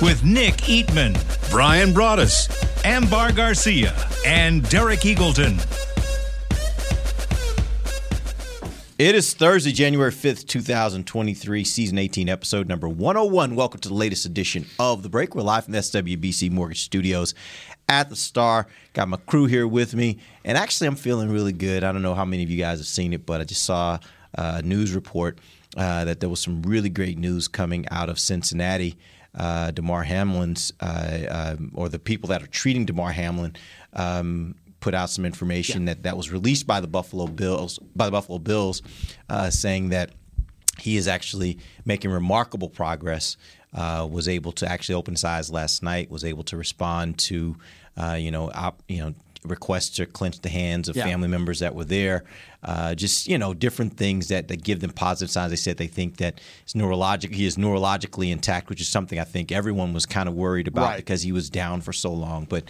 With Nick Eatman, Bryan Broaddus, Ambar Garcia, and Derek Eagleton. It is Thursday, January 5th, 2023, season 18, episode number 101. Welcome to the latest edition of The Break. We're live from the SWBC Mortgage Studios at the Star. Got my crew here with me. And actually, I'm feeling really good. I don't know how many of you guys have seen it, but I just saw a news report uh, that there was some really great news coming out of Cincinnati uh, Damar Hamlin's uh, um, or the people that are treating Damar Hamlin um, put out some information yeah. that that was released by the Buffalo Bills by the Buffalo Bills, uh, saying that he is actually making remarkable progress. Uh, was able to actually open his eyes last night. Was able to respond to uh, you know op, you know requests to clench the hands of yeah. family members that were there. Uh, just you know, different things that, that give them positive signs. They said they think that he's neurologic, he is neurologically intact, which is something I think everyone was kind of worried about right. because he was down for so long. But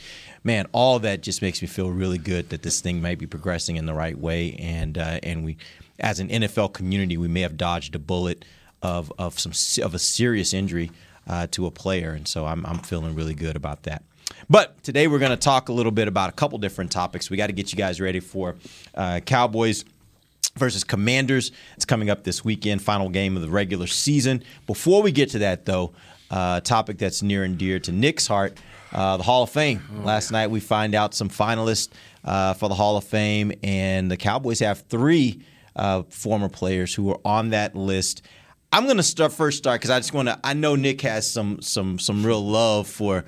man, all that just makes me feel really good that this thing might be progressing in the right way, and uh, and we, as an NFL community, we may have dodged a bullet of of some of a serious injury uh, to a player, and so I'm I'm feeling really good about that. But today we're going to talk a little bit about a couple different topics. We got to get you guys ready for uh, Cowboys versus Commanders. It's coming up this weekend, final game of the regular season. Before we get to that, though, uh, a topic that's near and dear to Nick's heart. Uh, the Hall of Fame. Oh, Last night we find out some finalists uh, for the Hall of Fame, and the Cowboys have three uh, former players who are on that list. I'm going to start first start because I just want to. I know Nick has some some some real love for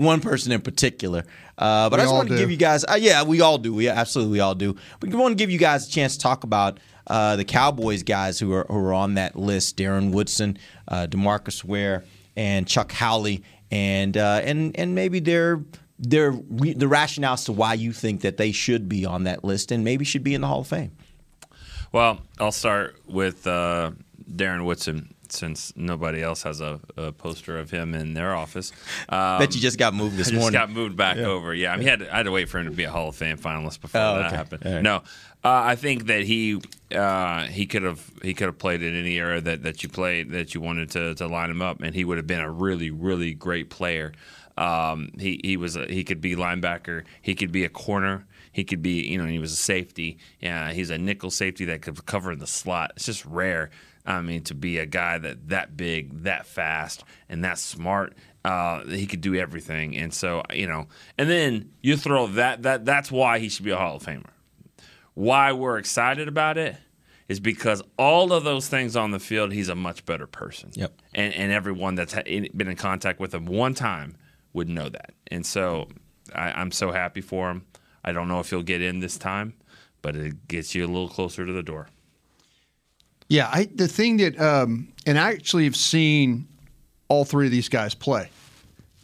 one person in particular. Uh, but we I just want to give you guys, uh, yeah, we all do. We absolutely we all do. But we want to give you guys a chance to talk about uh, the Cowboys guys who are who are on that list: Darren Woodson, uh, Demarcus Ware, and Chuck Howley, and uh, and and maybe their their the rationale as to why you think that they should be on that list and maybe should be in the Hall of Fame. Well, I'll start with uh, Darren Woodson since nobody else has a, a, poster of him in their office. Um, Bet you just got moved this I morning. Just got moved back yeah. over. Yeah, I mean, had to, I had to wait for him to be a Hall of Fame finalist before oh, that okay. happened. Right. No, uh, I think that he uh, he could have he could have played in any era that, that you played that you wanted to, to line him up, and he would have been a really really great player. Um, he he was a, he could be linebacker. He could be a corner. He could be, you know, he was a safety. Yeah, he's a nickel safety that could cover in the slot. It's just rare I mean, to be a guy that that big, that fast, and that smart, uh, he could do everything. And so, you know, and then you throw that that that's why he should be a Hall of Famer. Why we're excited about it is because all of those things on the field, he's a much better person. Yep. And and everyone that's been in contact with him one time would know that. And so, I, I'm so happy for him. I don't know if he'll get in this time, but it gets you a little closer to the door. Yeah, I, the thing that, um, and I actually have seen all three of these guys play.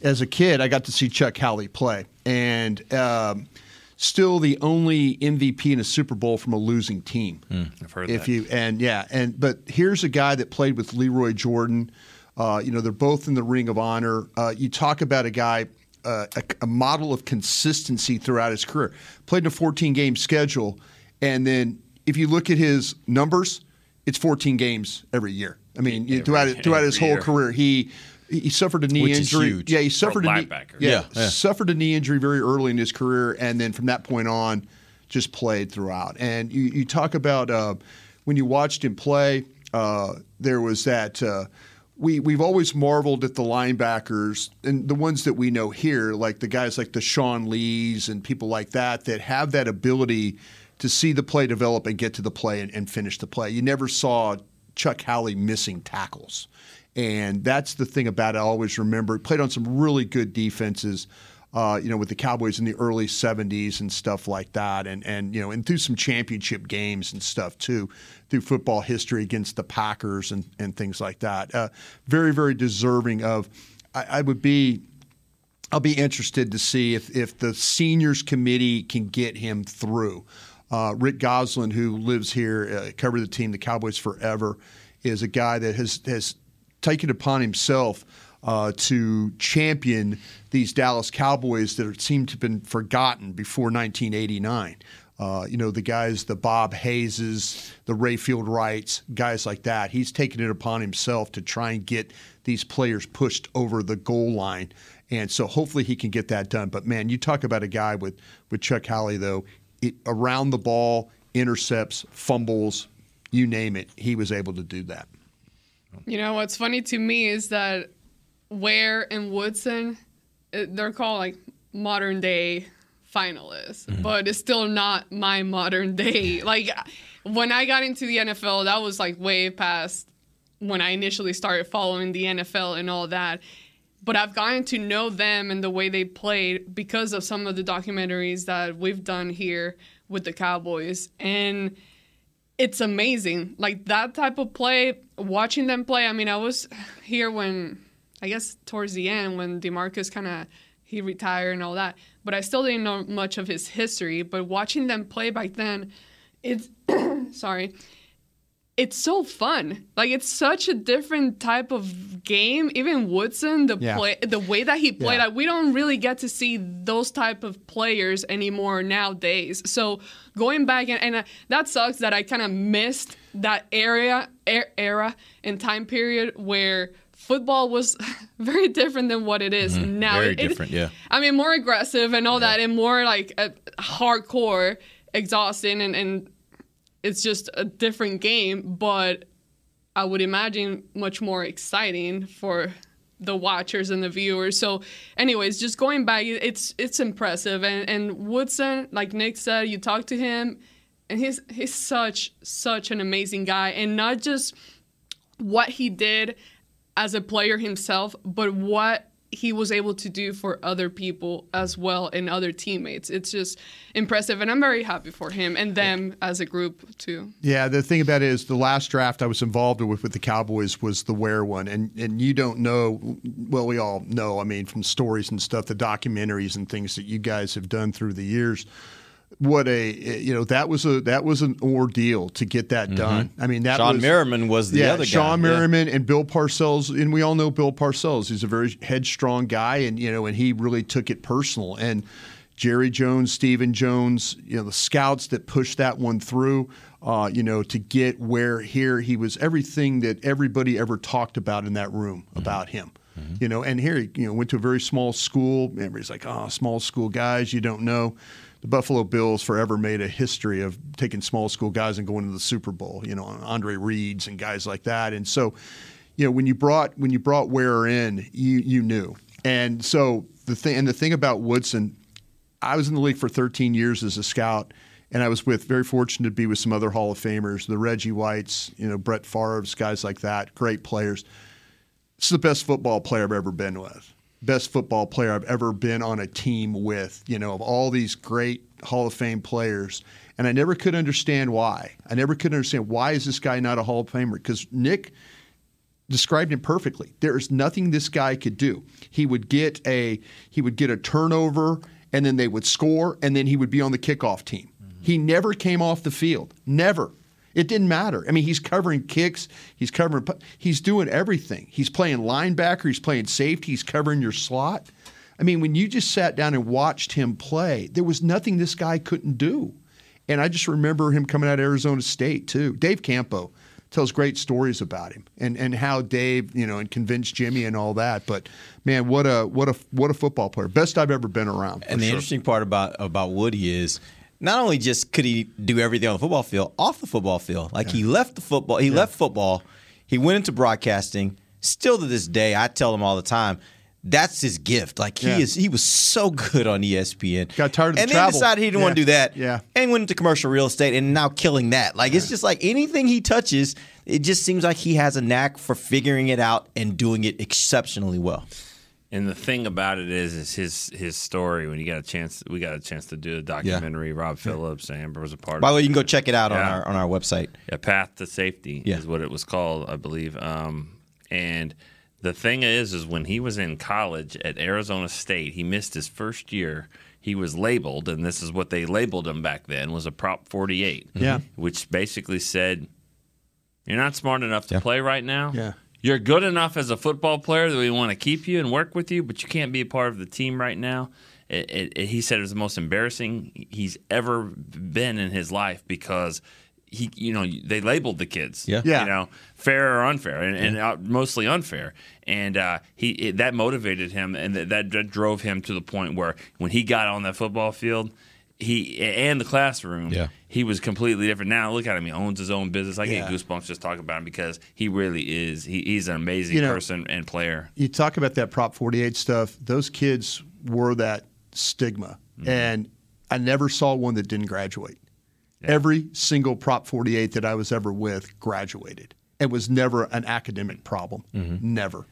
As a kid, I got to see Chuck Howley play, and um, still the only MVP in a Super Bowl from a losing team. Mm, I've heard if that. you and yeah, and but here's a guy that played with Lee Roy Jordan. Uh, you know, they're both in the Ring of Honor. Uh, you talk about a guy, uh, a, a, model of consistency throughout his career. Played in a 14 game schedule, and then if you look at his numbers it's 14 games every year. I mean, every, throughout throughout his whole year. career, he he suffered a knee Which injury. Yeah, he suffered a, knee, yeah, yeah, yeah, suffered a knee injury very early in his career, and then from that point on, just played throughout. And you, you talk about uh, when you watched him play, uh, there was that. Uh, we we've always marveled at the linebackers and the ones that we know here, like the guys like the Sean Lees and people like that, that have that ability to see the play develop and get to the play and, and finish the play. You never saw Chuck Howley missing tackles. And that's the thing about it. I always remember. He played on some really good defenses, uh, you know, with the Cowboys in the early 70s and stuff like that. And, and, you know, and through some championship games and stuff too, through football history against the Packers and, and things like that. Uh, very, very deserving of, I, I would be I'll be interested to see if if the seniors committee can get him through. Uh, Rick Gosselin, who lives here, uh, covered the team, the Cowboys forever, is a guy that has has taken upon himself uh, to champion these Dallas Cowboys that seem to have been forgotten before 1989. Uh, you know, the guys, the Bob Hayeses, the Rayfield Wrights, guys like that. He's taken it upon himself to try and get these players pushed over the goal line. And so hopefully he can get that done. But man, you talk about a guy with, with Chuck Howley, though, it, around the ball, intercepts, fumbles, you name it, he was able to do that. You know, what's funny to me is that Ware and Woodson, they're called like modern day finalists, mm-hmm. but it's still not my modern day. Like when I got into the NFL, that was like way past when I initially started following the NFL and all that. But I've gotten to know them and the way they played because of some of the documentaries that we've done here with the Cowboys. And it's amazing. Like that type of play, watching them play. I mean, I was here when I guess towards the end when DeMarcus kind of he retired and all that, but I still didn't know much of his history. But watching them play back then, it's sorry, it's so fun. Like it's such a different type of game. Even Woodson, the yeah. play, the way that he played, yeah. like we don't really get to see those type of players anymore nowadays. So going back and, and uh, that sucks that I kind of missed that area er, era and time period where football was very different than what it is mm-hmm. now. Very it, different, yeah. I mean, more aggressive and all yeah. that, and more like uh, hardcore, exhausting, and and it's just a different game, but I would imagine much more exciting for the watchers and the viewers. So, anyways, just going back, it's it's impressive. And and Woodson, like Nick said, you talk to him, and he's he's such such an amazing guy, and not just what he did as a player himself, but what he was able to do for other people as well and other teammates. It's just impressive, and I'm very happy for him and them as a group too. Yeah, the thing about it is the last draft I was involved with with the Cowboys was the Ware one, and and you don't know. Well, we all know. I mean, from stories and stuff, the documentaries and things that you guys have done through the years what a you know that was a that was an ordeal to get that mm-hmm. done. I mean that Shawne was, Merriman was the yeah, other guy. Shawne Merriman yeah. and Bill Parcells, and we all know Bill Parcells. He's a very headstrong guy, and you know, and he really took it personal. And Jerry Jones, Stephen Jones, you know, the scouts that pushed that one through. Uh, you know, to get where here he was everything that everybody ever talked about in that room mm-hmm. about him. Mm-hmm. You know, and here he you know went to a very small school. Everybody's like, oh, small school guys, you don't know the Buffalo Bills forever made a history of taking small school guys and going to the Super Bowl. You know, Andre Reeds and guys like that. And so, you know, when you brought when you brought Ware in, you you knew. And so the thing and the thing about Woodson, I was in the league for 13 years as a scout. And I was with very fortunate to be with some other Hall of Famers, the Reggie Whites, you know, Brett Favre's, guys like that, great players. This is the best football player I've ever been with best football player I've ever been on a team with, you know, of all these great Hall of Fame players. And I never could understand why. I never could understand why is this guy not a Hall of Famer? Because Nick described him perfectly. There is nothing this guy could do. He would get a he would get a turnover and then they would score and then he would be on the kickoff team. Mm-hmm. He never came off the field. Never. It didn't matter. I mean, he's covering kicks, he's covering, he's doing everything. He's playing linebacker, he's playing safety, he's covering your slot. I mean, when you just sat down and watched him play, there was nothing this guy couldn't do. And I just remember him coming out of Arizona State too. Dave Campo tells great stories about him and, and how Dave, you know, and convinced Jimmy and all that. But man, what a what a what a football player. Best I've ever been around. And the sure. interesting part about about Woody is not only just could he do everything on the football field, off the football field. Like yeah. he left the football, he yeah. left football, he went into broadcasting. Still to this day, I tell him all the time, that's his gift. Like he yeah. is, he was so good on ESPN. Got tired of the and travel. then decided he didn't want to do that. Yeah, and went into commercial real estate, and now killing that. Like it's just like anything he touches, it just seems like he has a knack for figuring it out and doing it exceptionally well. And the thing about it is, is his his story. When you got a chance, we got a chance to do a documentary. Yeah. Rob Phillips, Amber was a part. By the way, you can go check it out yeah. on our on our website. Yeah, Path to Safety yeah. is what it was called, I believe. Um, and The thing is, is when he was in college at Arizona State, he missed his first year. He was labeled, and this is what they labeled him back then, was a Prop 48. Yeah. Which basically said, you're not smart enough to play right now. Yeah. You're good enough as a football player that we want to keep you and work with you, but you can't be a part of the team right now. It, it, it, he said it was the most embarrassing he's ever been in his life because he, you know, they labeled the kids, Yeah. Yeah. you know, fair or unfair, and, and uh, mostly unfair. And uh, he it, that motivated him, and that, that that drove him to the point where when he got on that football field, he and the classroom, Yeah. he was completely different. Now look at him; he owns his own business. I Yeah. get goosebumps just talking about him because he really is. He, he's an amazing You know- person and player. you talk about that Prop 48 stuff. Those kids were that stigma, Mm-hmm. and I never saw one that didn't graduate. Every single Prop 48 that I was ever with graduated. It was never an academic problem. Mm-hmm. Never.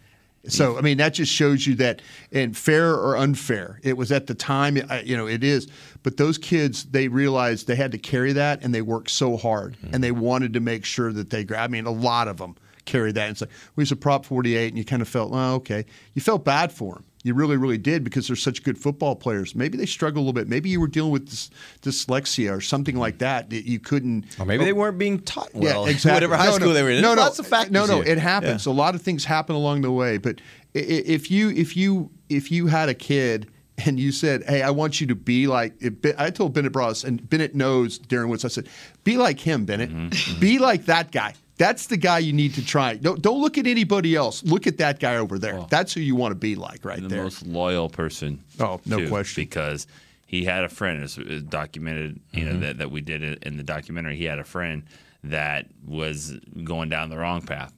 So I mean that just shows you that, and fair or unfair, it was at the time. You know, it is. But those kids, they realized they had to carry that, and they worked so hard, mm-hmm. and they wanted to make sure that they. I mean, a lot of them carry that. And it's like we was a Prop 48, and you kind of felt, oh, okay. You felt bad for them. You really, really did because they're such good football players. Maybe they struggle a little bit. Maybe you were dealing with dys- dyslexia or something like that that you couldn't. Or maybe they weren't being taught well. Yeah, exactly. Whatever high No, school no, they were in. No, There's no, lots of factors. No, no, here. it happens. Yeah. A lot of things happen along the way. But if you if you if you had a kid and you said, "Hey, I want you to be like," I told Bennett Bross, and Bennett knows Darren Woods. I said, "Be like him, Bennett. Mm-hmm, Be like that guy." That's the guy you need to try. Don't, don't look at anybody else. Look at that guy over there. That's who you want to be like right the there. most loyal person. Oh, no too, question. Because he had a friend. It's it's documented, you Mm-hmm. know, that, that we did it in the documentary. He had a friend that was going down the wrong path,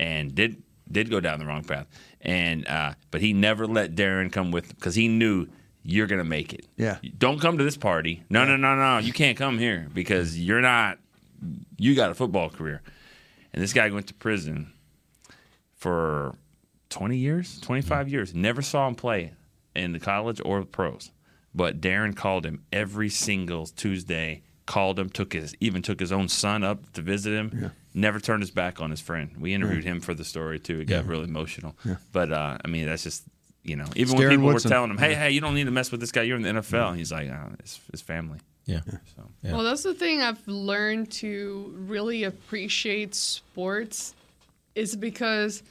and did did go down the wrong path, and uh, but he never let Darren come with because he knew you're gonna make it. Yeah. Don't come to this party. No, no, no, no. You can't come here because you're not. You got a football career, and this guy went to prison for 20 years, 25 years. Never saw him play in the college or the pros. But Darren called him every single Tuesday. Called him, took his even took his own son up to visit him. Never turned his back on his friend. We interviewed him for the story too. It got really emotional. But uh, I mean, that's just you know, even when Darren people Woodson. were telling him, "Hey, hey, you don't need to mess with this guy. You're in the NFL." He's like, oh, "It's his family." Yeah. So Well, that's the thing I've learned to really appreciate sports is because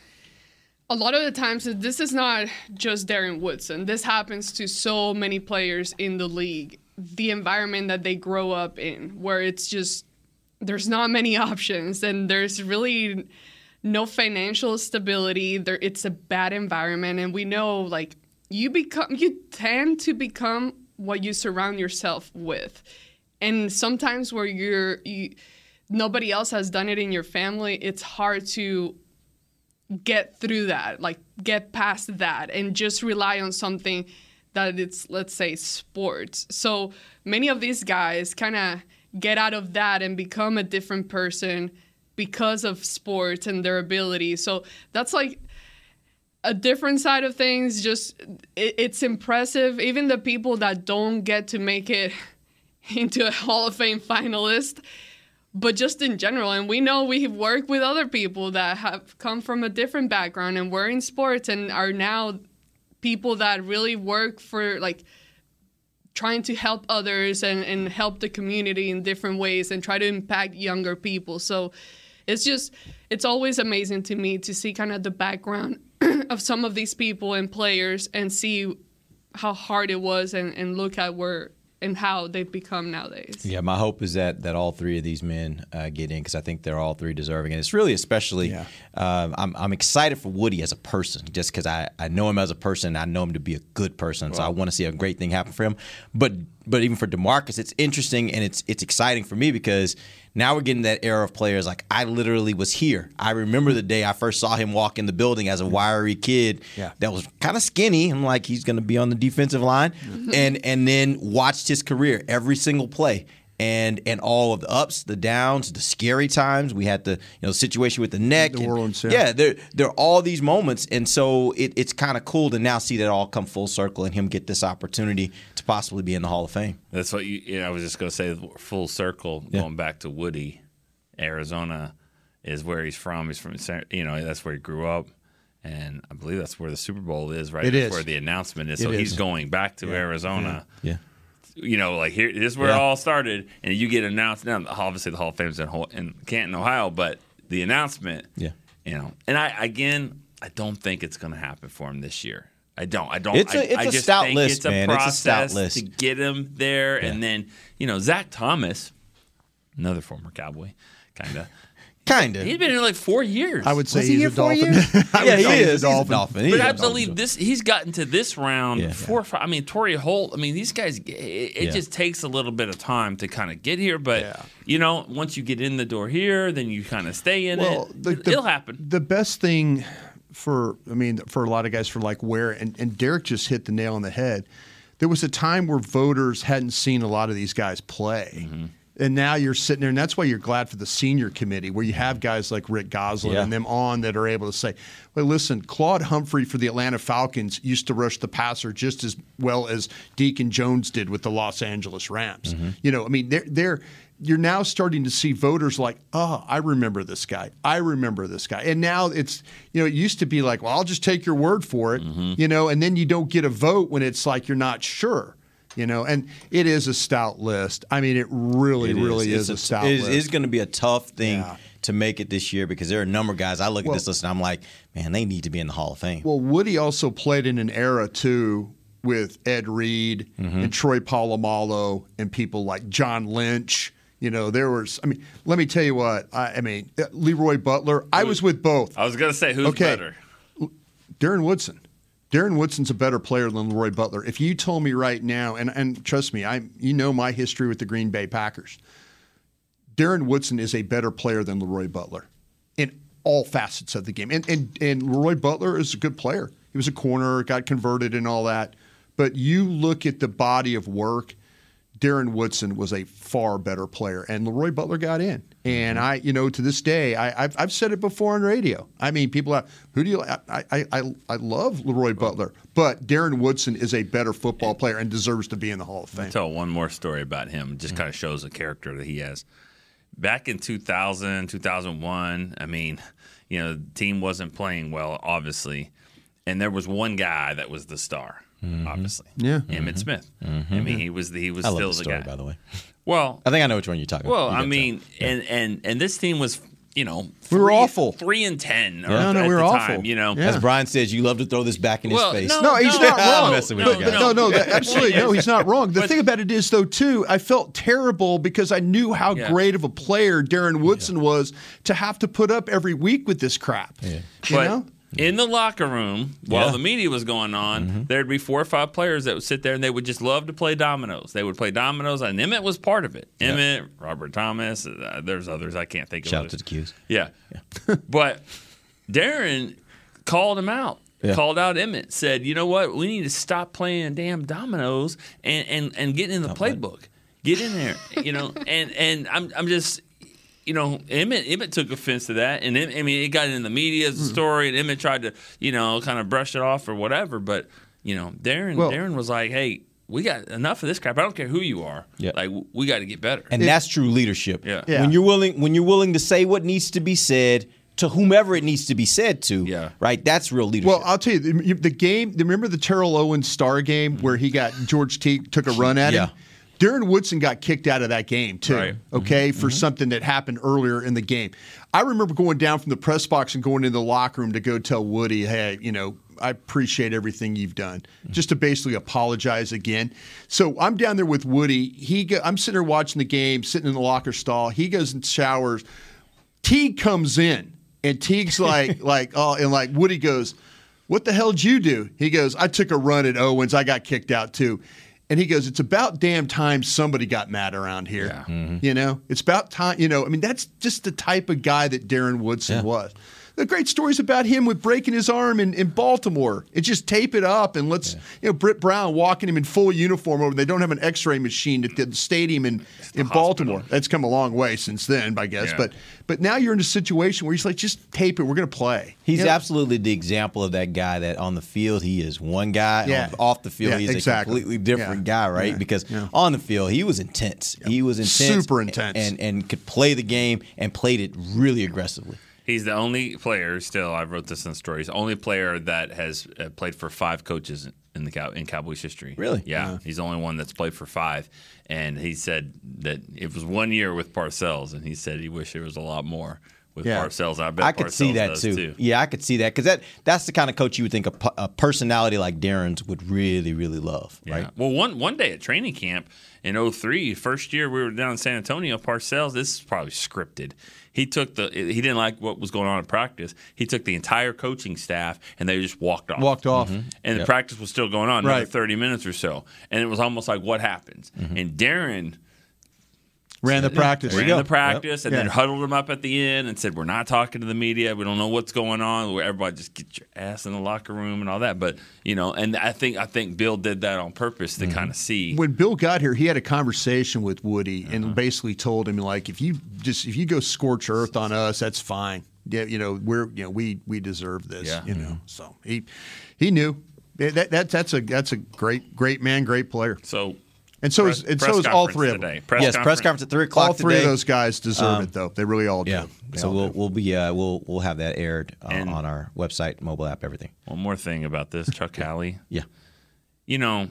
a lot of the times this is not just Darren Woodson. This happens to so many players in the league. The environment that they grow up in, where it's just there's not many options and there's really no financial stability. There it's a bad environment and we know like you become you tend to become what you surround yourself with. And sometimes where you're you nobody else has done it in your family, it's hard to get through that, like get past that and just rely on something that it's let's say sports. So many of these guys kind of get out of that and become a different person because of sports and their ability. So that's like a different side of things. Just it, it's impressive. Even the people that don't get to make it into a Hall of Fame finalist, but just in general. And we know we've worked with other people that have come from a different background and were in sports and are now people that really work for like trying to help others and, and help the community in different ways and try to impact younger people. So it's just it's always amazing to me to see kind of the background of some of these people and players and see how hard it was and, and look at where and how they've become nowadays. Yeah, my hope is that that all three of these men uh, get in because I think they're all three deserving, and it's really especially. Yeah. Uh, I'm I'm excited for Woody as a person, just because I, I know him as a person, I know him to be a good person, so I want to see a great thing happen for him. But but even for Demarcus, it's interesting and it's it's exciting for me because now we're getting that era of players like I literally was here. I remember the day I first saw him walk in the building as a wiry kid Yeah. that was kind of skinny. I'm like, he's going to be on the defensive line, and and then watched his career every single play. And and all of the ups, the downs, the scary times. We had the you know situation with the neck. New and- Orleans, yeah. yeah, there there are all these moments, and so it, it's kind of cool to now see that all come full circle and him get this opportunity to possibly be in the Hall of Fame. That's what you. you know, I was just going to say, full circle, going back to Woody, Arizona, is where he's from. He's from, San- you know, that's where he grew up, and I believe that's where the Super Bowl is, right? It That's is. where the announcement is. It So he's going back to Arizona. Yeah. You know, like here, this is where Yeah. it all started, and you get announced. Now, obviously, the Hall of Fame's in, in Canton, Ohio, but the announcement, Yeah. you know, and I again, I don't think it's going to happen for him this year. I don't. I don't. It's a- I- it's I a just stout think list, it's a man. It's a process stout list. to get him there, and then you know, Zach Thomas, another former Cowboy, kind of. Kind of. He's been here like four years. I would say Was he he's here a four dolphin. years? I would yeah, he say he's is. He's a dolphin. He But is I a dolphin. believe this. He's gotten to this round Yeah. four. or Five, I mean, Torry Holt. I mean, these guys. It, it Yeah. just takes a little bit of time to kind of get here, but Yeah. you know, once you get in the door here, then you kind of stay in Well, it. the- It- the- It'll happen. The best thing for, I mean, for a lot of guys for like Ware, and, and Derek just hit the nail on the head. There was a time where voters hadn't seen a lot of these guys play. Mm-hmm. And now you're sitting there, and that's why you're glad for the senior committee, where you have guys like Rick Gosselin Yeah. and them on that are able to say, "Well, listen, Claude Humphrey for the Atlanta Falcons used to rush the passer just as well as Deacon Jones did with the Los Angeles Rams." Mm-hmm. You know, I mean, they're they're you're now starting to see voters like, "Oh, I remember this guy. I remember this guy." And now it's you know, it used to be like, "Well, I'll just take your word for it," Mm-hmm. you know, and then you don't get a vote when it's like you're not sure. You know, and it is a stout list. I mean, it really, It really is, It's a stout It is, list. it's going to be a tough thing Yeah. to make it this year because there are a number of guys. I look Well- at this list and I'm like, man, they need to be in the Hall of Fame. Well, Woody also played in an era too with Ed Reed Mm-hmm. and Troy Polamalu and people like John Lynch. You know, there was. I mean, let me tell you what. I, I mean, uh, Leroy Butler. I was with both. I was gonna say who's Okay. better. Darren Woodson. Darren Woodson's a better player than Leroy Butler. If you told me right now, and, and trust me, I you know my history with the Green Bay Packers. Darren Woodson is a better player than Leroy Butler in all facets of the game. And and and Leroy Butler is a good player. He was a corner, got converted and all that. But you look at the body of work, Darren Woodson was a far better player, and Leroy Butler got in. And mm-hmm. I, you know, to this day, I, I've, I've said it before on radio. I mean, people, are, who do you? I, I, I, I love Leroy Butler, but Darren Woodson is a better football player and deserves to be in the Hall of Fame. I'll tell one more story about him. It just mm-hmm. kind of shows the character that he has. Back in 2000, 2001, I mean, you know, the team wasn't playing well, obviously. And there was one guy that was the star, Mm-hmm. obviously. Yeah. Emmett mm-hmm. Smith. Mm-hmm. I mean, he was the, he was I love still the the story, guy. by the way. Well, I think I know which one you're talking well, about. You I gotta mean, and and and this team was, you know, We were awful. three and ten. or No, no, at we were the awful. Time, you know, Yeah. As Brian says, you love to throw this back in Well, his face. no, No, he's no, not wrong. I'm messing with But- you guys. no, no, that, absolutely no, he's not wrong. The but- thing about it is, though, too, I felt terrible because I knew how Yeah. great of a player Darren Woodson was to have to put up every week with this crap. You but know? In the locker room, while Yeah. the media was going on, Mm-hmm. there'd be four or five players that would sit there and they would just love to play dominoes. They would play dominoes, and Emmett was part of it. Emmett, Robert Thomas, uh, there's others I can't think of. Shout out others. to the Qs. Yeah. but Darren called him out. Yeah. Called out Emmett, said, "You know what? We need to stop playing damn dominoes and and and get in the playbook. Get in there, you know." And and I'm I'm just, you know, Emmett Emmett took offense to that, and Em- I mean, it got in the media as a Hmm. story, and Emmett tried to, you know, kind of brush it off or whatever. But you know, Darren Well- Darren was like, "Hey, we got enough of this crap. I don't care who you are. Yeah. Like we got to get better." And that's true leadership. Yeah. Yeah. When you're willing when you're willing to say what needs to be said to whomever it needs to be said to. Yeah. Right? That's real leadership. Well, I'll tell you, the, the game, remember the Terrell Owens star game where he got George Teague took a run at him? Darren Woodson got kicked out of that game too. Right. Mm-hmm. Okay, for mm-hmm. something that happened earlier in the game. I remember going down from the press box and going into the locker room to go tell Woody, "Hey, you know, I appreciate everything you've done." Mm-hmm. Just to basically apologize again. So I'm down there with Woody. He, go, I'm sitting there watching the game, sitting in the locker stall. He goes and showers. Teague comes in, and Teague's like, like, oh, and like Woody goes, "What the hell did you do?" He goes, "I took a run at Owens. I got kicked out too." And he goes, "It's about damn time somebody got mad around here." Mm-hmm. Mm-hmm. You know, it's about time. You know, I mean, that's just the type of guy that Darren Woodson Yeah. was. The great stories about him with breaking his arm in, in Baltimore. It's just tape it up and let's, you know, Britt Brown walking him in full uniform over. They don't have an X-ray machine at the stadium in, in Baltimore. That's come a long way since then, I guess. Yeah. But but now you're in a situation where he's like, just tape it. We're going to play. He's You know? absolutely the example of that guy that on the field he is one guy. Yeah. On, off the field Yeah, he's exactly. a completely different Yeah. guy, right? Yeah. Because Yeah. on the field he was intense. He was intense, Super intense. and and could play the game and played it really aggressively. He's the only player still. I wrote this in the story. He's the only player that has uh, played for five coaches in the Cow- in Cowboys history. Really? Yeah, he's the only one that's played for five. And he said that it was one year with Parcells, and he said he wished there was a lot more with Yeah. Parcells. I bet I could see that does, too. Yeah, I could see that because that that's the kind of coach you would think a, a personality like Darren's would really, really love, Yeah. right? Well, one one day at training camp in 03, first year we were down in San Antonio, Parcells, this is probably scripted. He took the he didn't like what was going on in practice. He took the entire coaching staff and they just walked off. Walked off. Mm-hmm. And the practice was still going on, another Right. 30 minutes or so. And it was almost like what happens? Mm-hmm. And Darren Ran the practice. ran the practice and then huddled them up at the end and said, "We're not talking to the media. We don't know what's going on. Everybody just get your ass in the locker room and all that." But you know, and I think I think Bill did that on purpose to kind of see. when Bill got here, he had a conversation with Woody Uh-huh. and basically told him like, if you just if you go scorch earth on us, that's fine. Yeah, you know we're you know we we deserve this. Yeah. You know, so he he knew that, that that's a that's a great great man, great player. So And so press- is and so is all three of them. today. Press yes, press conference at three o'clock All three today. of those guys deserve it though. They really all do. Yeah. They So all we'll do. we'll be uh, we'll we'll have that aired uh, on our website, mobile app, everything. One more thing about this, Chuck Howley. Yeah. You know,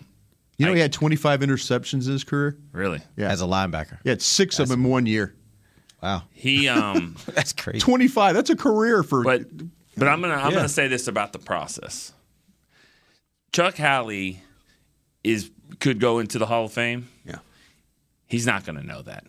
You know, I- he had 25 interceptions in his career. really, Yeah, As a linebacker. he had six of them in one year. Wow. he um. That's crazy. 25. That's a career for. But but I'm gonna I'm Yeah. gonna say this about the process. Chuck Howley is could go into the Hall of Fame. yeah, He's not gonna know that.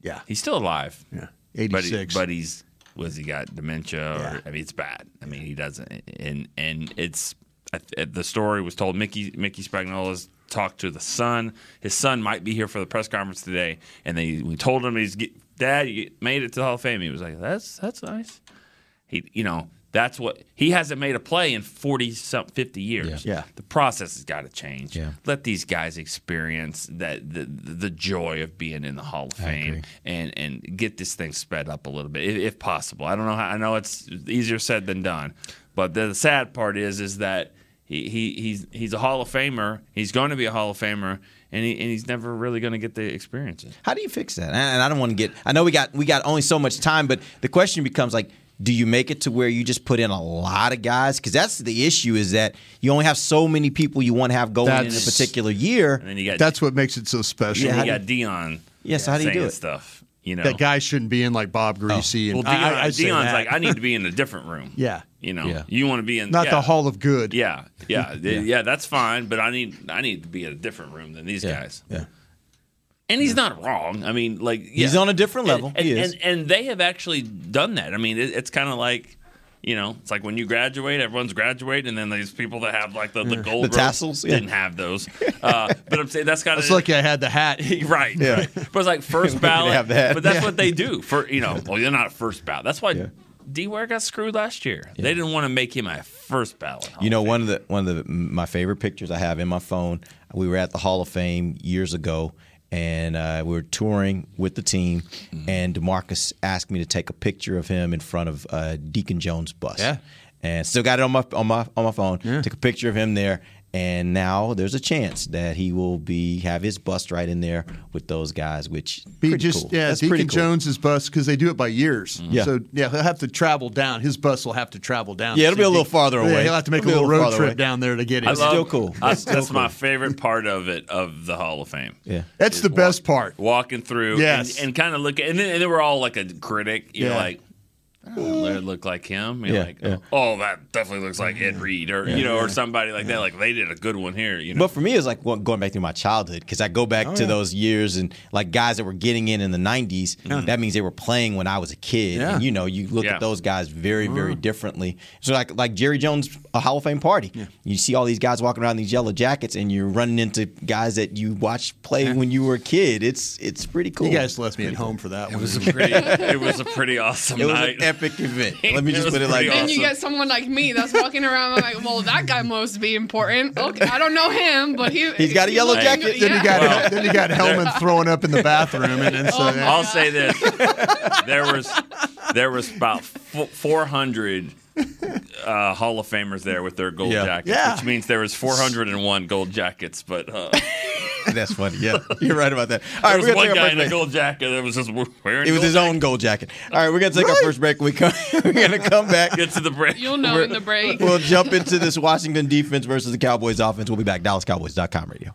yeah, He's still alive. yeah. But, 86. he, but he's was he got dementia or Yeah. I mean it's bad. I mean he doesn't and and it's I uh, the story was told Mickey Mickey Spagnola's talked to the son. His son might be here for the press conference today, and they we told him he's get, dad you made it to the Hall of Fame. He was like that's that's nice. He you know that's what he hasn't made a play in 40 some 50 years. Yeah. Yeah. The process has got to change. Yeah. Let these guys experience that the the joy of being in the Hall of Fame agree. and and get this thing sped up a little bit if, if possible. I don't know how I know it's easier said than done, but the sad part is is that he, he he's he's a Hall of Famer. He's going to be a Hall of Famer, and he and he's never really going to get the experience. How do you fix that? And I don't want to get. I know we got we got only so much time, but the question becomes like, do you make it to where you just put in a lot of guys? Because that's the issue is that you only have so many people you want to have going in a particular year. And then you got That's what makes it so special. Yeah, you got Deion. Yeah, so how do you do saying it? Stuff you know. That guy shouldn't be in like Bob oh. Griese. and well, Deion, I, I Deion's like, I need to be in a different room. Yeah. You know, Yeah. you want to be in not yeah. the Hall of Good. Yeah, yeah, yeah, That's fine, but I need I need to be in a different room than these Yeah, guys. yeah. And he's not wrong. I mean, like He's on a different level. And, He is. and, and they have actually done that. I mean, it, it's kind of like. You know, it's like when you graduate, everyone's graduating, and then these people that have like the, the gold The tassels, yeah. didn't have those. Uh, but I'm saying that's kind of It's like I had the hat. right. Yeah, But it's like first ballot. But that's Yeah. what they do for you know. Well, you're not first ballot. That's why Yeah. D Ware got screwed last year. They didn't want to make him a first ballot. Hall You know, of one of the one of the my favorite pictures I have in my phone. We were at the Hall of Fame years ago, and uh, we were touring with the team. Mm-hmm. And Demarcus asked me to take a picture of him in front of uh, Deacon Jones' bus. Yeah. and still got it on my on my on my phone. Took a picture of him there. And now there's a chance that he will be have his bust right in there with those guys, which Be pretty just cool. yeah, That's Deacon pretty cool. Jones's bus because they do it by years. Mm-hmm. Yeah. So yeah, he'll have to travel down. His bus will have to travel down. Yeah, it'll be a little Deacon- farther Yeah, away. he'll have to make It'll a be a little little road trip away. down there to get it. I love- still cool. I- It's still that's my favorite part of it of the Hall of Fame. Yeah. That's the best part. Walking through, Yes. and, and kind of look, and then, and then we're all like a critic. You're Yeah. like, I it look like him. You're Yeah, like, yeah. oh, oh that definitely looks like Ed Reed, or you know, or somebody like that. Like they did a good one here. You know, But for me, it's like going going back through my childhood because I go back oh, to those years and like guys that were getting in in the '90s. That means they were playing when I was a kid, Yeah. and you know, you look Yeah. at those guys very, very mm-hmm. differently. So like like Jerry Jones, a Hall of Fame party. You see all these guys walking around in these yellow jackets, and you're running into guys that you watched play when you were a kid. It's it's pretty cool. You guys left me at home for that it one. was a pretty, it was a pretty awesome It was night. An epic event. Let me just put it like pretty that. Then you get someone like me that's walking around. I'm like, well, that guy must be important. Okay, I don't know him, but he He's got a yellow looks- jacket. then you yeah. got Well, then you got Hellman throwing up in the bathroom, and then so Oh, my I'll say this: there was there was about four hundred uh, Hall of Famers there with their gold Yeah. jackets, Yeah. which means there was four hundred and one gold jackets. But uh, That's funny. Yeah, you're right about that. All There right, was we're one take our guy first in a gold jacket that was just wearing. It was gold his own gold jacket. All right, we're gonna take our first break. We come, we're gonna come back. Get to the break. You'll know in the break. We'll jump into this Washington defense versus the Cowboys offense. We'll be back. DallasCowboys.com radio.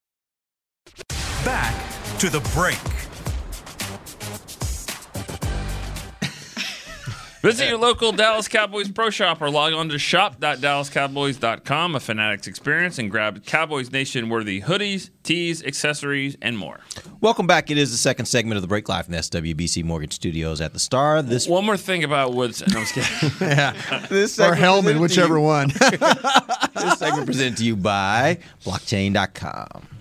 Back to the break. Visit your local Dallas Cowboys Pro Shop or log on to shop.dallascowboys.com, a Fanatics experience, and grab Cowboys Nation worthy hoodies, tees, accessories, and more. Welcome back. It is the second segment of the Break Live from SWBC Mortgage Studios at the Star. This One more thing about Woods. No, I'm just kidding. this Or segment Hellman, whichever one. this segment presented to you by blockchain.com.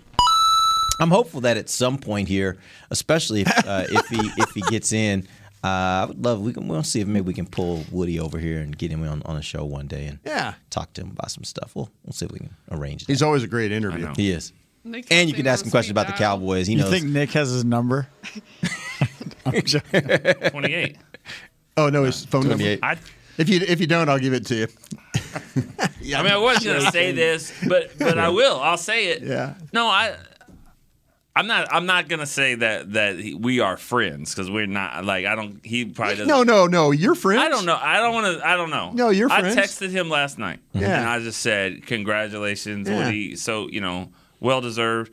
I'm hopeful that at some point here, especially if uh, if he if he gets in, uh, I would love we can we'll see if maybe we can pull Woody over here and get him on, on a show one day and Yeah. talk to him about some stuff. We'll we'll see if we can arrange that. He's always a great interview. He is. Nick And you can ask him questions me about the. Cowboys. He You knows. think Nick has his number? 28. Oh no, his phone number. 28. I, If you if you don't, I'll give it to you. yeah, I mean, I wasn't going to say this, but but I will. I'll say it. Yeah. No, I. I'm not. I'm not gonna say that that he- we are friends because we're not. Like I don't. He probably doesn't. No, no, no. You're friends. I don't know. I don't want to. I don't know. No, you're I texted him last night, Yeah. and I just said congratulations, Yeah. Woody. So you know, well deserved.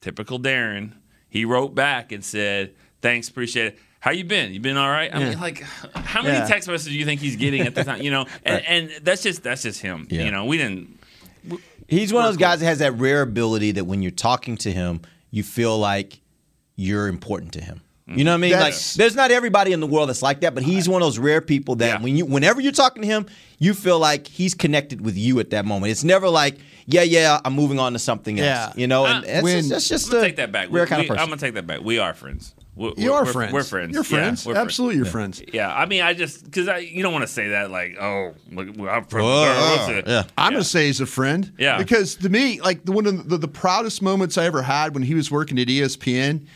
Typical Darren. He wrote back and said, "Thanks, appreciate it. How you been? You been all right? I Yeah. mean, like, how many Yeah. text messages do you think he's getting at the time? You know, and, and that's just that's just him. You know, we didn't. He's one of those guys that has that rare ability that when you're talking to him, you feel like you're important to him. You know what I mean? That's- like, there's not everybody in the world that's like that, but he's one of those rare people that Yeah. when you, whenever you're talking to him, you feel like he's connected with you at that moment. It's never like, yeah, yeah, I'm moving on to something else. Yeah. You know, and Uh, that's, when- just, that's just I'm a take that back. rare We- kind of person. I'm gonna take that back. We are friends. We- You we're- are we're- friends. We're friends. You're Yeah, friends. we're friends. Absolutely, you're friends. Yeah, I mean, I just because I you don't want to say that like, oh, look, I'm from. Whoa, what's uh, yeah. I'm gonna say he's a friend. Yeah. Because to me, like the one of the, the proudest moments I ever had when he was working at ESPN,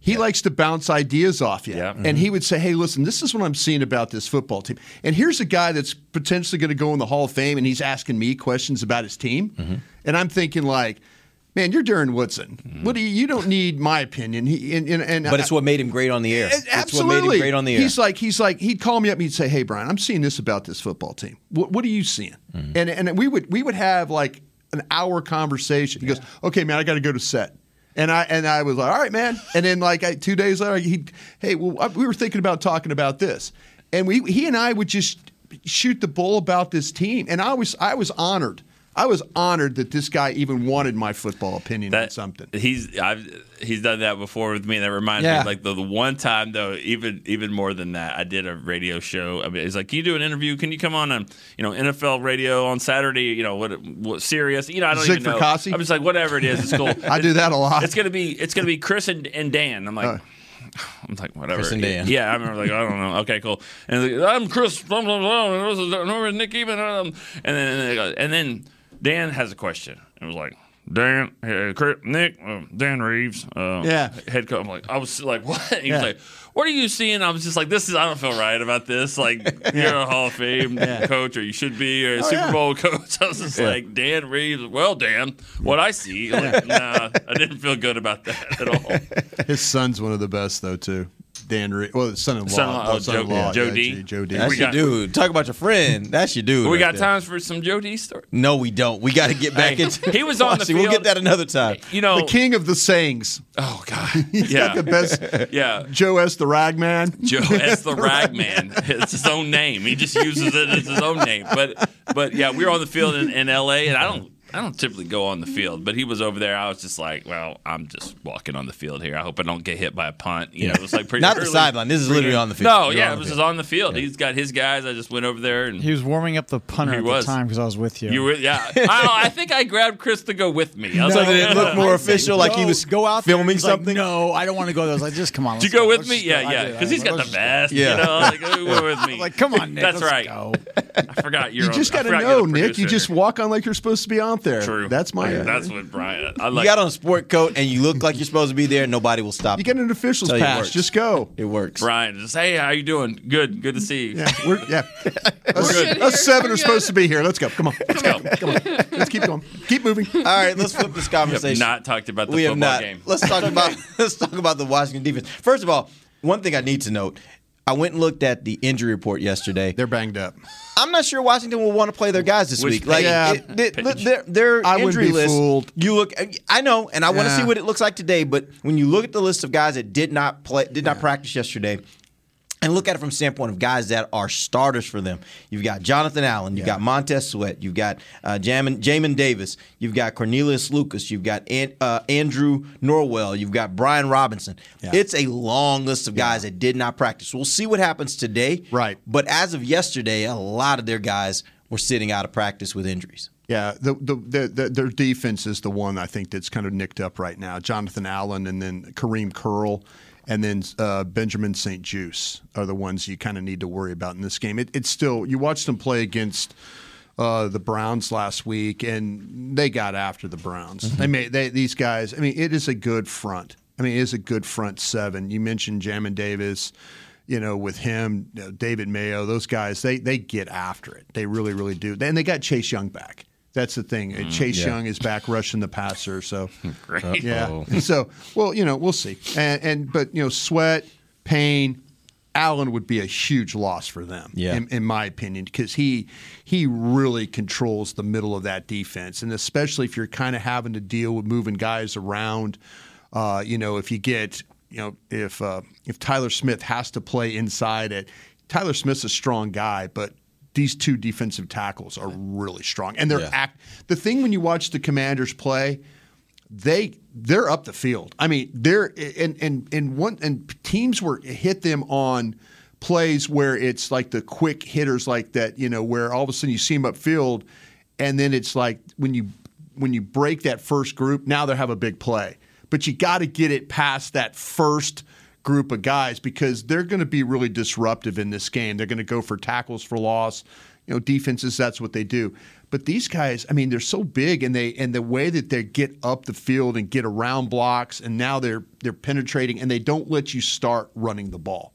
he likes to bounce ideas off you. Yeah. And he would say, Hey, listen, this is what I'm seeing about this football team. And here's a guy that's potentially gonna go in the Hall of Fame and he's asking me questions about his team. Mm-hmm. And I'm thinking like Man, you're Darren Woodson. What do you? You don't need my opinion. He, and, and, and But it's what made him great on the air. It- It's absolutely. what made him great on the air. He's like he's like he'd call me up and he'd say, "Hey, Brian, I'm seeing this about this football team. What, what are you seeing?" Mm-hmm. And and we would we would have like an hour conversation. He goes, "Okay, man, I got to go to set." And I and I was like, "All right, man." And then like I, two days later, he'd, "Hey, well, I- we were thinking about talking about this," and we he and I would just shoot the bull about this team, and I was I was honored. I was honored that this guy even wanted my football opinion on something. He's I've he's done that before with me. and That reminds Yeah. me like the, the one time though, even even more than that, I did a radio show. I mean, it's like, can you do an interview? Can you come on um you know NFL radio on Saturday? You know what what Sirius? You know I don't Zig even know. Fracassi? I'm just like whatever it is, it's cool. I do that a lot. It's gonna be it's gonna be Chris and, and Dan. I'm like. I'm like whatever. Chris and Dan. Yeah, I remember like I don't know. Okay, cool. And like, I'm Chris. Blah, blah, blah, and this is Nick even. Um, and then and then, and then Dan has a question. It was like Dan, uh, Nick, uh, Dan Reeves. Uh, Yeah. head coach. I'm like I was like what? He Yeah. was like, what are you seeing? I was just like, this is I don't feel right about this. Like you're a Hall of Fame coach, or you should be, or a Oh, Super yeah. Bowl coach. I was just like Dan Reeves. Well, Dan, what I see, like, nah, I didn't feel good about that at all. His son's one of the best, though, too. Dan, Re- well, his son-in-law, Son-in-law, oh, son-in-law, Joe- yeah, Joe D. J- Joe D. That's We your got- dude. Talk about your friend. That's your dude. we right got there. times for some Joe D story. No, we don't. We got to get back Hey, into. he was on the Watching. We'll get that another time. You know, the king of the sayings. oh god, He's yeah, got the best. yeah. Joe S. the Ragman. Joe as the Ragman. It's his own name. He just uses it as his own name. But but yeah, we were on the field in, in L.A. and I don't. I don't typically go on the field, but he was over there. I was just like, well, I'm just walking on the field here. I hope I don't get hit by a punt. You know, it was like pretty Not the sideline. This is literally on the field. No, You're yeah, on it was just on the field. He's got his guys. I just went over there and He was warming up the punter He at was. the time because I was with you. you were, yeah. I, I think I grabbed Chris to go with me. I was So like, that it looked more official, like he Go- was go out there. filming He's like, something. no, I don't want to go there. I was like, just come on. Did you go with Let's me? Yeah, go." Yeah. Because he's got the let's best. Yeah. You know, go with me. Like, come on, Nick. That's right. I forgot you're. You just got got to know, Nick. You just walk on like you're supposed to be out there. True. That's my. Yeah, that's what Bryan. I like. You got on a sport coat and you look like you're supposed to be there. Nobody will stop. You you. get an official's Tell you it pass. works. Just go. It works. Bryan, just hey, how you doing? Good, good to see you. Yeah, we're yeah. us, good us seven We're supposed to be here. Let's go. Come on. Let's go. Come on. Let's keep going. Keep moving. All right, let's flip this We have conversation. not talked about the we have football not. game. Let's talk about let's talk about the Washington defense. First of all, one thing I need to note. I went and looked at the injury report yesterday. They're banged up. I'm not sure Washington will want to play their guys this Which week. Like, Yeah. it- they- Page. their, their I wouldn't injury be list. fooled. You look. I know, and I want to see what it looks like today. But when you look at the list of guys that did not play, did not practice yesterday. And look at it from the standpoint of guys that are starters for them. You've got Jonathan Allen, you've got Montez Sweat, you've got uh, Jamin, Jamin Davis, you've got Cornelius Lucas, you've got An- uh, Andrew Norwell, you've got Brian Robinson. It's a long list of guys that did not practice. We'll see what happens today. Right. But as of yesterday, a lot of their guys were sitting out of practice with injuries. Yeah, the, the, the, their defense is the one I think that's kind of nicked up right now. Jonathan Allen and then Kamren Curl and then uh, Benjamin St-Juste are the ones you kind of need to worry about in this game. It, it's still, you watched them play against uh, the Browns last week, and they got after the Browns. They made they, these guys, I mean, it is a good front. I mean, it is a good front seven. You mentioned Jamin Davis you know, with him, you know, David Mayo, those guys, they they get after it. They really, really do. And they got Chase Young back. That's the thing. Chase yeah. Young is back rushing the passer. So Great. yeah. So well, you know, we'll see. And, and but you know, Sweat, Payne, Allen would be a huge loss for them. Yeah. In, in my opinion, because he he really controls the middle of that defense, and especially if you're kind of having to deal with moving guys around. Uh, you know, if you get you know if uh, if Tyler Smith has to play inside it, Tyler Smith's a strong guy, but these two defensive tackles are really strong, and they're Yeah. act. The thing when you watch the Commanders play, they they're up the field. I mean, they're and and and one and teams were hit them on plays where it's like the quick hitters like that, you know, where all of a sudden you see them upfield, and then it's like when you when you break that first group, now they have a big play, but you got to get it past that first group of guys because they're going to be really disruptive in this game. They're going to go for tackles for loss. You know, defenses that's what they do. But these guys, I mean, they're so big and they and the way that they get up the field and get around blocks and now they're they're penetrating and they don't let you start running the ball.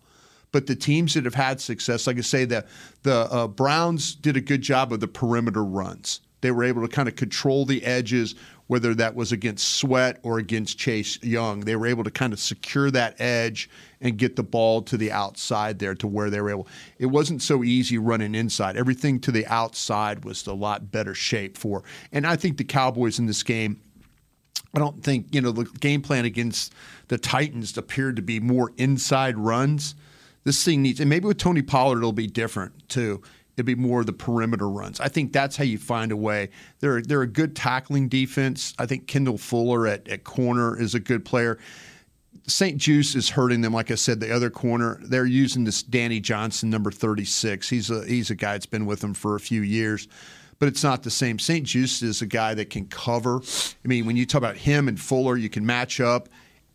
But the teams that have had success, like I say, the the uh, Browns did a good job of the perimeter runs. They were able to kind of control the edges, whether that was against Sweat or against Chase Young. They were able to kind of secure that edge and get the ball to the outside there to where they were able. It wasn't so easy running inside. Everything to the outside was a lot better shape for. And I think the Cowboys in this game I don't think, you know, the game plan against the Titans appeared to be more inside runs. This thing needs, and maybe with Tony Pollard, it'll be different too. It'll be more of the perimeter runs. I think that's how you find a way. They're, they're a good tackling defense. I think Kendall Fuller at, at corner is a good player. St-Juste is hurting them. Like I said, the other corner, they're using this Danny Johnson, number 36. He's a, he's a guy that's been with them for a few years but it's not the same. St-Juste is a guy that can cover. I mean, when you talk about him and Fuller, you can match up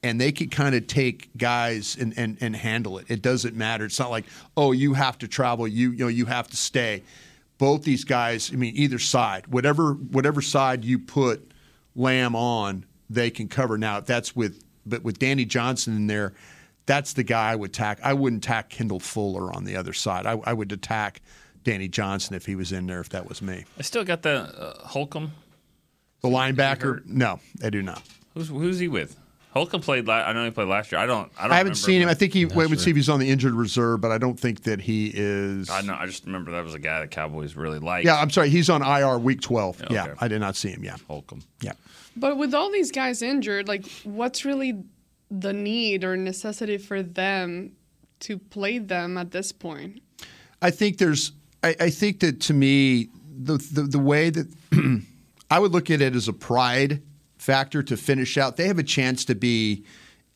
and they can kind of take guys and, and, and handle it. It doesn't matter. It's not like, oh, you have to travel, you you know, you have to stay. Both these guys, I mean, either side, whatever whatever side you put Lamb on, they can cover. Now, that's with but with Danny Johnson in there, that's the guy I would tack. I wouldn't tack Kendall Fuller on the other side. I, I would attack Danny Johnson if he was in there, if that was me. I still got the uh, Holcomb. The linebacker? No, I do not. Who's who's he with? Holcomb played. La- I know he played last year. I don't. I, don't I haven't seen him. him. I think he. Wait, would see if he's on the injured reserve, but I don't think that he is. I know. I just remember that was a guy that Cowboys really liked. Yeah, I'm sorry. He's on IR week 12. Okay. Yeah, I did not see him. Yeah, Holcomb. Yeah. But with all these guys injured, like, what's really the need or necessity for them to play them at this point? I think there's. I, I think that to me, the the, the way that I would look at it as a pride factor to finish out. They have a chance to be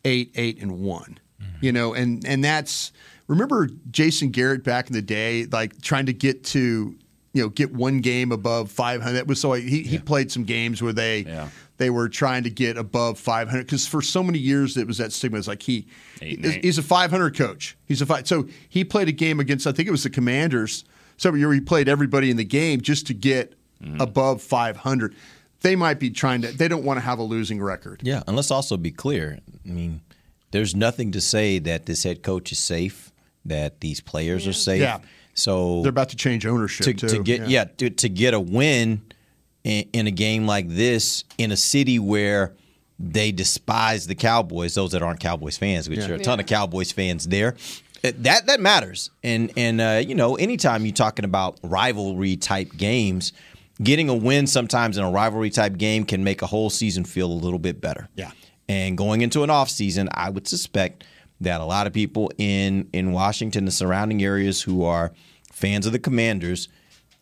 eight, eight, and one. You know, and and that's remember Jason Garrett back in the day, like trying to get to you know get one game above 500. That was so he, he played some games where they they were trying to get above 500 because for so many years it was that stigma. It's like he he's, a 500 coach. He's a five. So he played a game against I think it was the Commanders. So he played everybody in the game just to get above 500. They might be trying to. They don't want to have a losing record. Yeah, and let's also be clear. I mean, there's nothing to say that this head coach is safe, that these players are safe. Yeah. So They're about to change ownership to, too. to get yeah, to, to get a win in, in a game like this in a city where they despise the Cowboys, those that aren't Cowboys fans, which Yeah. are a ton of Cowboys fans there. uh, That that matters, and and uh, you know, anytime you're talking about rivalry type games, getting a win sometimes in a rivalry type game can make a whole season feel a little bit better. Yeah. And going into an off season, I would suspect that a lot of people in in Washington, the surrounding areas, who are fans of the Commanders,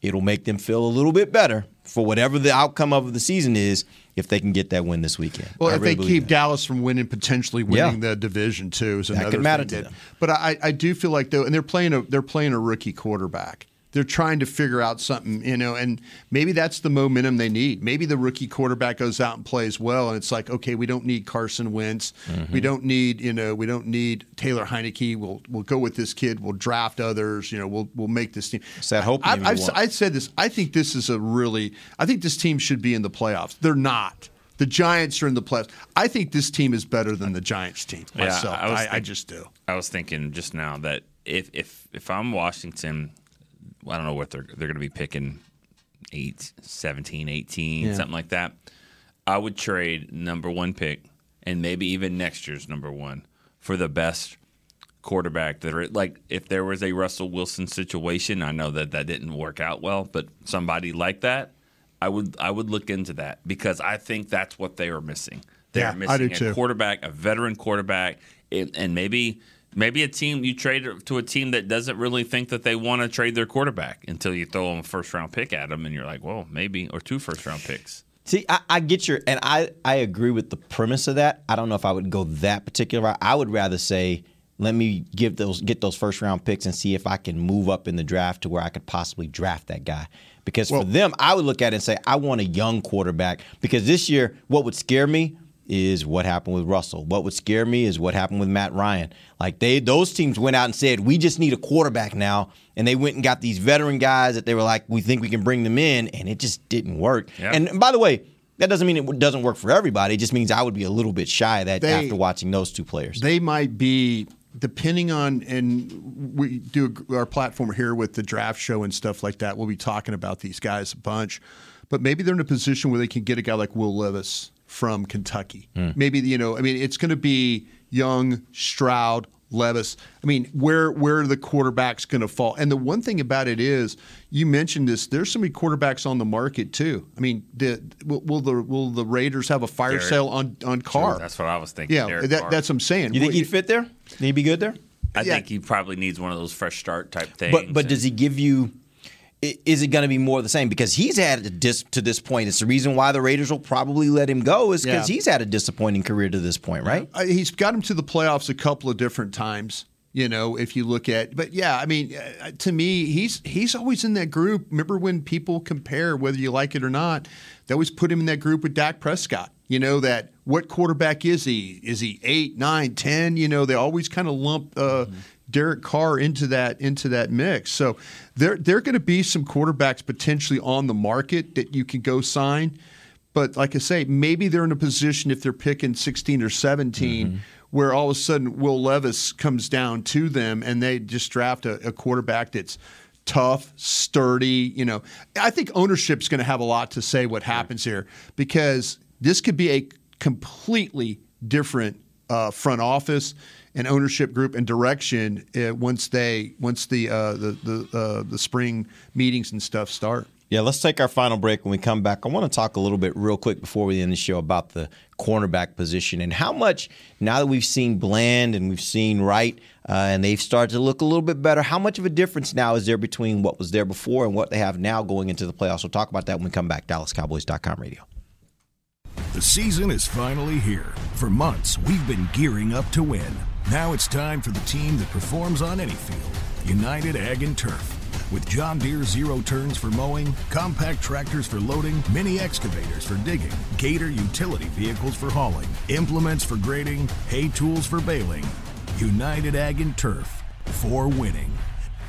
it'll make them feel a little bit better for whatever the outcome of the season is if they can get that win this weekend. Well, I if really they keep Dallas from winning, potentially winning Yeah. the division too, is That another could matter thing to that- them. But I, I do feel like though, and they're playing a they're playing a rookie quarterback. They're trying to figure out something, you know, and maybe that's the momentum they need. Maybe the rookie quarterback goes out and plays well, and it's like, okay, we don't need Carson Wentz, Mm-hmm. we don't need, you know, we don't need Taylor Heinicke. We'll we'll go with this kid. We'll draft others. You know, we'll we'll make this team. It's that hope I, you I've, said this. I think this is a really. I think this team should be in the playoffs. They're not. The Giants are in the playoffs. I think this team is better than the Giants team. Myself, I, was I, I think- just do. I was thinking just now that if if if I'm Washington, I don't know what they're they're going to be picking 8, 17, 18, Yeah. something like that. I would trade number 1 pick and maybe even next year's number 1 for the best quarterback that are like if there was a Russell Wilson situation, I know that that didn't work out well, but somebody like that, I would I would look into that because I think that's what they are missing. They're Yeah, I missing do a too. quarterback, a veteran quarterback, and, and maybe maybe a team you trade to a team that doesn't really think that they want to trade their quarterback until you throw them a first round pick at them, and you're like, well, maybe or two first round picks. See, I, I get your, and I, I agree with the premise of that. I don't know if I would go that particular route. I would rather say, let me give those, get those first round picks and see if I can move up in the draft to where I could possibly draft that guy. Because for them, I would look at it and say, I want a young quarterback. Because this year, what would scare me is what happened with Russell. What would scare me is what happened with Matt Ryan. Like they, those teams went out and said, we just need a quarterback now, and they went and got these veteran guys that they were like, we think we can bring them in, and it just didn't work. Yeah. And by the way, that doesn't mean it doesn't work for everybody. It just means I would be a little bit shy of that They- after watching those two players. They might be depending on, and we do our platform here with the draft show and stuff like that. We'll be talking about these guys a bunch. but maybe they're in a position where they can get a guy like Will Levis from Kentucky. Hmm. Maybe you know, I mean, it's going to be Young, Stroud, Levis. I mean, where where are the quarterbacks going to fall? And the one thing about it is, you mentioned this. There's so many quarterbacks on the market too. I mean, the, will, will the will the Raiders have a fire Derek. sale on on Carr? That's what I was thinking. yeah, that, that's what I'm saying. You think Well, he'd fit there? He'd be good there? I yeah. think he probably needs one of those fresh start type things. But but does he give you? I- Is it going to be more of the same? Because he's had a dis, to this point. It's the reason why the Raiders will probably let him go is because Yeah. he's had a disappointing career to this point, right? Uh, he's got him to the playoffs a couple of different times. You know, if you look at, but yeah, I mean, uh, to me, he's he's always in that group. Remember when people compare, whether you like it or not, they always put him in that group with Dak Prescott. You know that what quarterback is he? Is he eight, nine, ten? You know, they always kind of lump uh, Derek Carr into that into that mix. So there there are going to be some quarterbacks potentially on the market that you can go sign. But like I say, maybe they're in a position if they're picking 16 or 17 where all of a sudden Will Levis comes down to them and they just draft a, a quarterback that's tough, sturdy. You know, I think ownership's going to have a lot to say what happens here because this could be a completely different uh, front office and ownership group and direction uh, once they once the uh, the the, uh, the spring meetings and stuff start. Yeah, let's take our final break. When we come back, I want to talk a little bit real quick before we end the show about the cornerback position and how much now that we've seen Bland and we've seen Wright uh, and they've started to look a little bit better. How much of a difference now is there between what was there before and what they have now going into the playoffs? We'll talk about that when we come back. DallasCowboys.com radio. The season is finally here. For months, we've been gearing up to win. Now it's time for the team that performs on any field United Ag and Turf. With John Deere zero turns for mowing, compact tractors for loading, mini excavators for digging, Gator utility vehicles for hauling, implements for grading, hay tools for baling. United Ag and Turf for winning.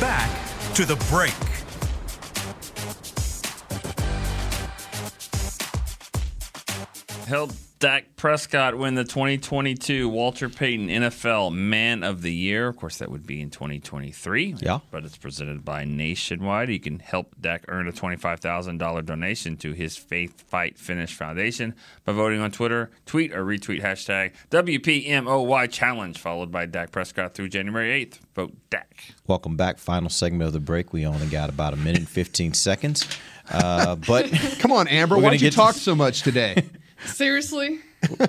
Back to the break. helped Dak Prescott win the 2022 Walter Payton NFL Man of the Year. Of course, that would be in 2023. Yeah. But it's presented by Nationwide. You can help Dak earn a $25,000 donation to his Faith Fight Finish Foundation by voting on Twitter, tweet or retweet hashtag WPMOY Challenge, followed by Dak Prescott through January 8th. Vote Dak. Welcome back. Final segment of the break. We only got about a minute and 15 seconds. Uh, but come on, Amber. we're Why'd gonna you get to- talk so much today? Seriously?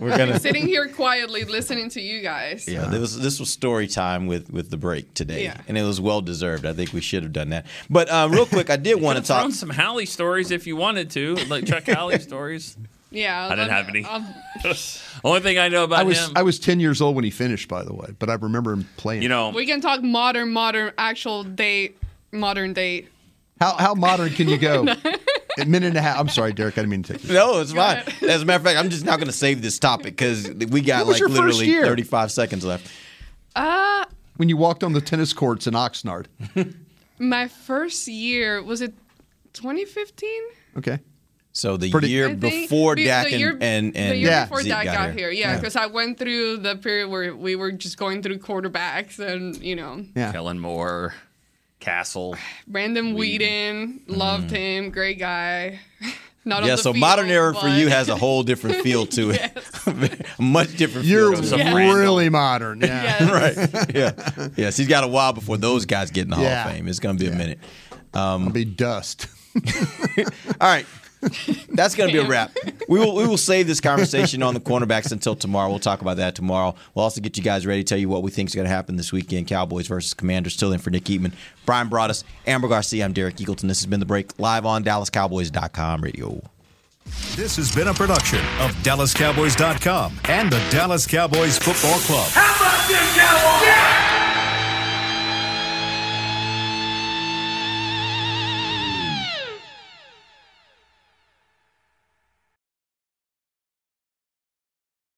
We're gonna- I'm sitting here quietly listening to you guys. Yeah, this was this was story time with with the break today, Yeah. and it was well deserved. I think we should have done that. But uh, real quick, I did want to talk. thrown some Howley stories if you wanted to, like Chuck Howley stories. Yeah. I didn't have any. um, Only thing I know about I was him, I was ten years old when he finished, by the way, but I remember him playing. you know, we can talk modern, modern, actual day, modern day. how how modern can you go? a minute and a half. I'm sorry, Derek. I didn't mean to take you. No, it's fine. As a matter of fact, I'm just not going to save this topic because we got like literally 35 seconds left. Uh, when you walked on the tennis courts in Oxnard? my first year was it 2015? Okay. So the Pretty- year think before be- Dak and, year, and, and the year yeah, before Zeke Dak got, here, yeah, Yeah. because I went through the period where we were just going through quarterbacks and you know Yeah. Kellen Moore, Cassel. Brandon Weeden, loved him, great guy. Not yeah, so field, modern era for you has a whole different feel to it. much different You're feel. Yes. really modern. Yeah. right. Yeah. Yes, he's got a while before those guys get in the Hall of Fame. It's going to be a minute. Um, It'll be dust. All right. That's going to be a wrap. We will we will save this conversation on the cornerbacks until tomorrow. We'll talk about that tomorrow. We'll also get you guys ready to tell you what we think is going to happen this weekend. Cowboys versus Commanders. Still in for Nick Eatman, Bryan Broaddus, Amber Garcia. I'm Derek Eagleton. This has been the break live on DallasCowboys.com radio. This has been a production of DallasCowboys.com and the Dallas Cowboys Football Club. How about this, Cowboys?